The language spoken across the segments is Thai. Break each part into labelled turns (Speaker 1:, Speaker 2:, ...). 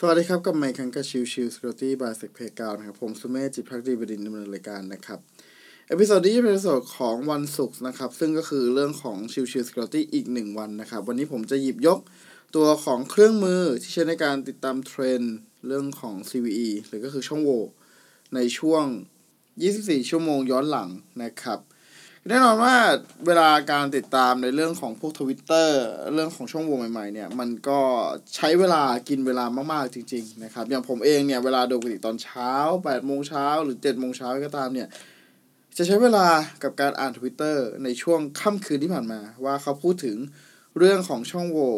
Speaker 1: สวัสดีครับ กับไมค์คังกับ Chill Chill Security by SecPlayground นะครับ ผมสุเมธจิตภักดีบดินทร์ดำเนินรายการนะครับ episode นี้จะเป็น episode ของวันศุกร์นะครับ ซึ่งก็คือเรื่องของ Chill Chill Security อีกหนึ่งวันนะครับ วันนี้ผมจะหยิบยกตัวของเครื่องมือที่ใช้ในการติดตามเทรนด์เรื่องของ CVE หรือก็คือช่องโหว่ในช่วง 24 ชั่วโมงย้อนหลังนะครับ แน่นอนว่าเวลาการติดตามในเรื่องของพวกทวิตเตอร์เรื่องของช่องโหว่ใหม่ๆเนี่ยมันก็ใช้เวลากินเวลามากๆจริง ๆ นะครับ อย่างผมเองเนี่ยเวลาดูปกติตอนเช้า8โมงเช้าหรือ7โมงเช้าก็ตามเนี่ยจะใช้เวลากับการอ่านทวิตเตอร์ในช่วงค่ำคืนที่ผ่านมา ว่าเขาพูดถึงเรื่องของช่องโหว่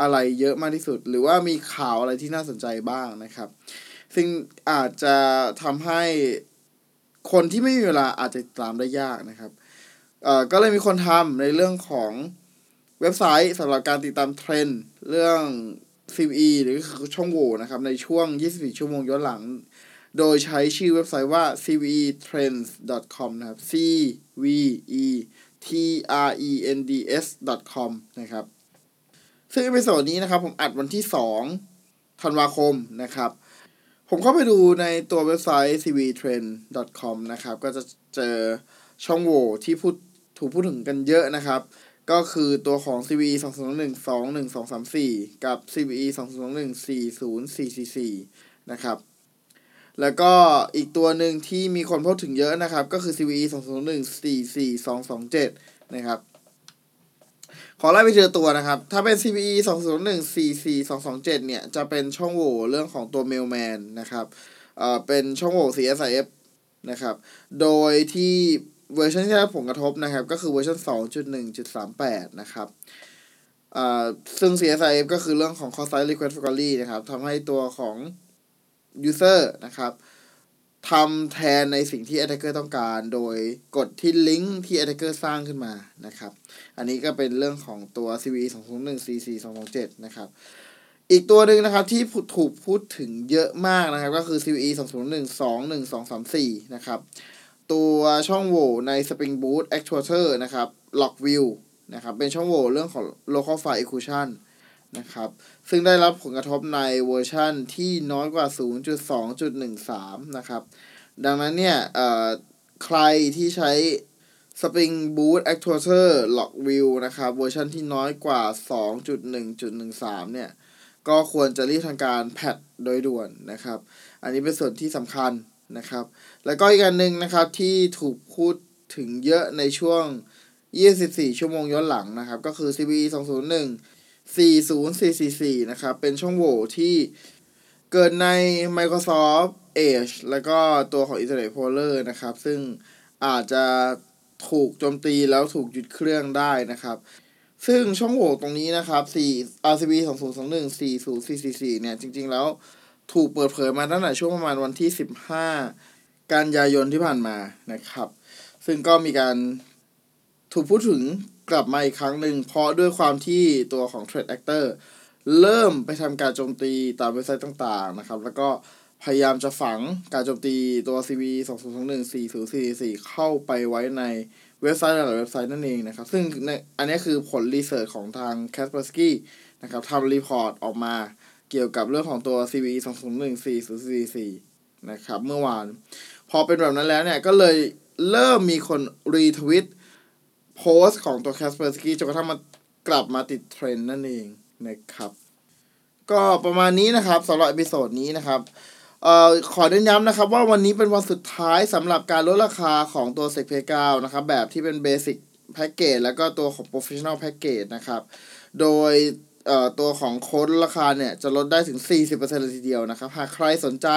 Speaker 1: อะไรเยอะมากที่สุด หรือว่ามีข่าวอะไรที่น่าสนใจบ้างนะครับซึ่งอาจจะทำให้คนที่ไม่มีเวลาอาจจะตามได้ยากนะครับ เอ่อก็เลยมีคนทำในเรื่องของเว็บไซต์สำหรับการติดตามเทรนด์เรื่อง CVE หรือช่องโหว่นะครับ ในช่วง 24 ชั่วโมงย้อนหลัง โดยใช้ชื่อเว็บไซต์ว่า cvetrends.com นะครับ c v e t r e n d s com นะครับ ซึ่ง episode นี้นะครับ ผมอัดวันที่ 2 ธันวาคมนะครับ ผมเข้าไปดูในตัวเว็บไซต์ cvetrends.com นะครับ ก็จะเจอช่องโหว่ที่พูด ถูกพูดถึงกันเยอะนะครับ ก็คือตัวของ CVE 2 0 1 2 1 2 3 4 กับ CVE 2 0 1 4 0 4 4 4 นะครับ แล้วก็อีกตัวหนึ่งที่มีคนพูดถึงเยอะนะครับ ก็คือ CVE 2 0 1 4 4 2 2 7 นะครับ ขอไล่ไปเจอตัวนะครับ ถ้าเป็น CVE 2 0 1 4 4 2 2 7 เนี่ย จะเป็นช่องโหว่เรื่องของตัว Mailman นะครับ เอ่อ เป็นช่องโหว่ CSIF นะครับ โดยที่ เวอร์ชันที่ได้รับผลกระทบนะครับ ก็คือเวอร์ชัน2.1.38 นะครับซึ่ง CSIF ก็คือเรื่องของ Cross Site Request Forgery นะครับทำให้ตัวของ User นะครับทำแทนในสิ่งที่ Attacker ต้องการ โดยกดที่ลิงก์ที่ Attacker สร้างขึ้นมานะครับ อันนี้ก็เป็นเรื่องของตัว CVE 2014427นะครับอีกตัวหนึ่งนะครับที่ถูกพูดถึงเยอะมากนะครับ ก็คือ CVE 2 0 1 2 1 2 3 4นะครับ ตัวช่องโหว่ใน Spring Boot Actuator นะครับ Lock View นะครับ เป็นช่องโหว่เรื่องของ Local File Encryption นะครับ ซึ่งได้รับผลกระทบในเวอร์ชันที่น้อยกว่า 0.2.13 นะครับ ดังนั้นเนี่ยเอ่อใครที่ใช้ Spring Boot Actuator Lock View นะครับ เวอร์ชันที่น้อยกว่า 2.1.13 เนี่ย ก็ควรจะรีบทางการแพทโดยด่วนนะครับ อันนี้เป็นส่วนที่สำคัญ นะครับ แล้วก็อีกอันหนึ่งนะครับที่ถูกพูดถึงเยอะในช่วง 24 ชั่วโมงย้อนหลังนะครับ ก็คือ CVE 201 40444 นะครับ เป็นช่องโหว่ที่เกิดใน Microsoft Edge แล้วก็ตัวของ Internet Explorer นะครับ ซึ่งอาจจะถูกโจมตีแล้วถูกหยุดเครื่องได้นะครับ ซึ่งช่องโหว่ตรงนี้นะครับ4 RCB 2021 40444เนี่ย จริง ๆ แล้ว ถูกเปิดเผยมาตั้งแต่ช่วงประมาณวันที่ 15 กันยายนที่ผ่านมานะครับ ซึ่งก็มีการถูกพูดถึงกลับมาอีกครั้งหนึ่งเพราะด้วยความที่ตัวของ Threat Actor เริ่มไปทำการโจมตีตามเว็บไซต์ต่างๆนะครับ แล้วก็พยายามจะฝังการโจมตีตัว CV 2021 4044 เข้าไปไว้ในเว็บไซต์หลายๆเว็บไซต์นั่นเองนะครับ ซึ่งในอันนี้คือผล research ของทาง Kaspersky นะครับทำ report ออกมา เกี่ยวกับเรื่องของตัว CV 2021 4044นะครับ เมื่อวาน พอเป็นแบบนั้นแล้วเนี่ย ก็เลยเริ่มมีคน retweet โพสต์ของตัว Kaspersky จนกระทั่งมากลับมาติดเทรนด์นั่นเองนะครับ ก็ประมาณนี้นะครับสำหรับ episode นี้นะครับเอ่อขอเน้นย้ำนะครับว่าวันนี้เป็นวันสุดท้ายสำหรับการลดราคาของตัว SECPlayground นะครับ แบบที่เป็นเบสิ c แพ็กเกจแล้วก็ตัวของ Professional Package นะครับ โดย ตัวของโค้ดราคาเนี่ย จะลดได้ถึง 40%เลยทีเดียวนะครับ หากใครสนใจ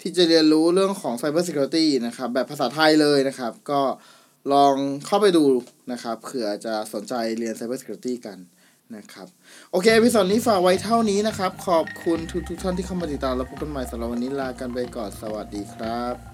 Speaker 1: ที่จะเรียนรู้เรื่องของ Cyber Security นะครับ แบบภาษาไทยเลยนะครับ ก็ลองเข้าไปดูนะครับเผื่อจะสนใจเรียน Cyber Security กันนะครับ โอเคพิสอนนี้ฝากไว้เท่านี้นะครับ ขอบคุณทุกทุกท่านที่เข้ามาติดตามแล้วพบกันใหม่สำหรับวันนี้ลากันไปก่อนสวัสดีครับ